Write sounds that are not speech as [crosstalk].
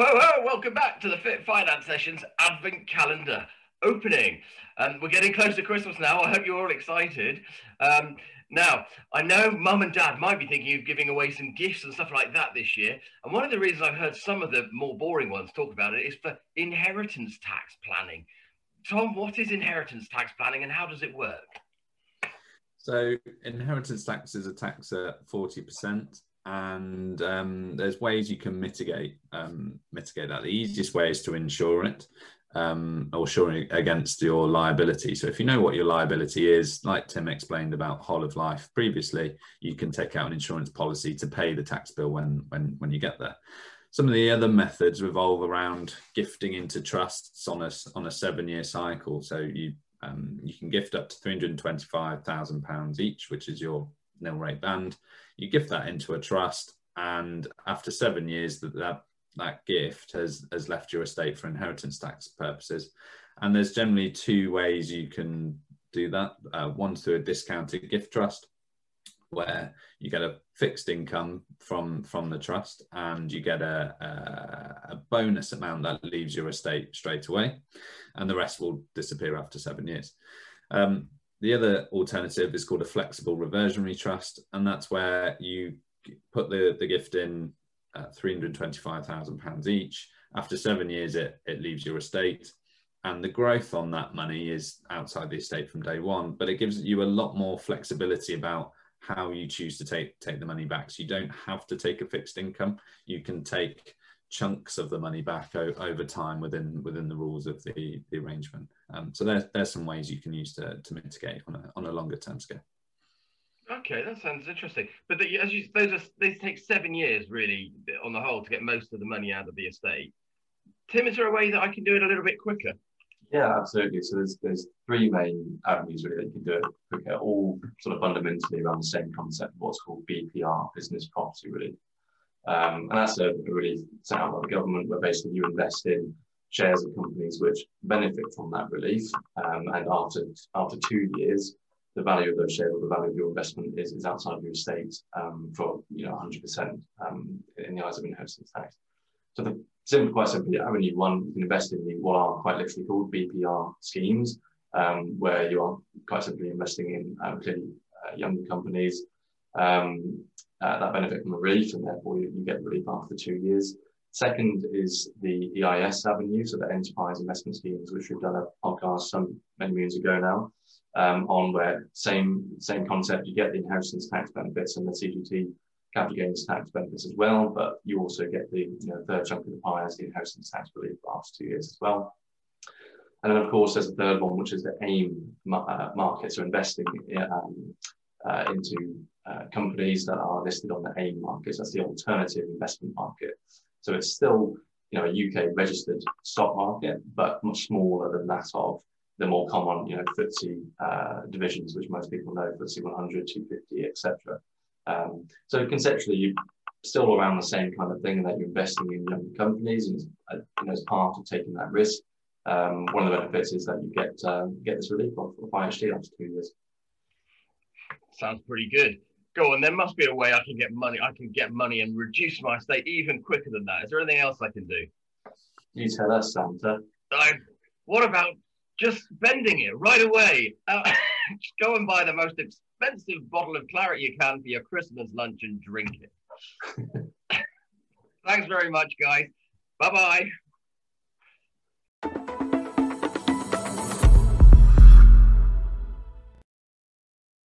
Ho! Welcome back to the Fit Finance Sessions Advent Calendar opening. Um, we're getting close to Christmas now. I hope you're all excited. Um, now, I know mum and dad might be thinking of giving away some gifts and stuff like that this year. And one of the reasons I've heard some of the more boring ones talk about it is for inheritance tax planning. Tom, what is inheritance tax planning and how does it work? So, inheritance tax is a tax at 40%. And um, there's ways you can mitigate um, mitigate that. The easiest way is to insure it um, or insuring against your liability. So if you know what your liability is, like Tim explained about whole of life previously, you can take out an insurance policy to pay the tax bill when when when you get there. Some of the other methods revolve around gifting into trusts on a on a seven year cycle. So you um, you can gift up to three hundred twenty five thousand pounds each, which is your nil rate band. You gift that into a trust, and after seven years, that that that gift has has left your estate for inheritance tax purposes. And there's generally two ways you can do that. Uh, one through a discounted gift trust, where you get a fixed income from from the trust, and you get a, a, a bonus amount that leaves your estate straight away, and the rest will disappear after seven years. Um, the other alternative is called a flexible reversionary trust, and that's where you put the, the gift in uh, £325,000 each. After seven years, it, it leaves your estate. And the growth on that money is outside the estate from day one, but it gives you a lot more flexibility about how you choose to take, take the money back. So you don't have to take a fixed income. You can take chunks of the money back o- over time within within the rules of the, the arrangement. Um, so there's, there's some ways you can use to, to mitigate on a, on a longer term scale. Okay, that sounds interesting. But the, as you those are, they take seven years really on the whole to get most of the money out of the estate. Tim, is there a way that I can do it a little bit quicker? Yeah, absolutely. So there's there's three main avenues really that you can do it quicker, all sort of fundamentally around the same concept, of what's called BPR, business property relief. Um, and that's a, really out by the government where basically you invest in shares of companies which benefit from that relief. Um, and after after two years, the value of those shares or the value of your investment is, is outside of your estate um, for you know 100% um, in the eyes of inheritance tax. So the simple, quite simply, avenue one, you can invest in the, what are quite literally called BPR schemes, um, where you are quite simply investing in um, clearly uh, younger companies um, uh, that benefit from the relief, and therefore you, you get relief after two years. Second is the EIS avenue, so the enterprise investment schemes, which we've done a podcast some many moons ago now um, on where same same concept, you get the inheritance tax benefits and the CGT capital gains tax benefits as well, but you also get the you know, third chunk of the pie as the inheritance tax relief after two years as well. And then, of course, there's a third one, which is the AIM uh, market, so investing um, uh, into uh, companies that are listed on the AIM market. So that's the alternative investment market. So it's still, you know, a UK registered stock market, but much smaller than that of the more common, you know, FTSE uh, divisions, which most people know, FTSE 100, 250, etc. Um, so conceptually, you're still around the same kind of thing that you're investing in young companies, and uh, you know, as part of taking that risk, um, one of the benefits is that you get um, get this relief of, of IHT after two years. Sounds pretty good. Go on. There must be a way I can get money. I can get money and reduce my estate even quicker than that. Is there anything else I can do? You tell us, Santa. I, what about just spending it right away. Uh, [laughs] go and buy the most expensive bottle of claret you can for your Christmas lunch and drink it. [laughs] Thanks very much, guys. Bye bye.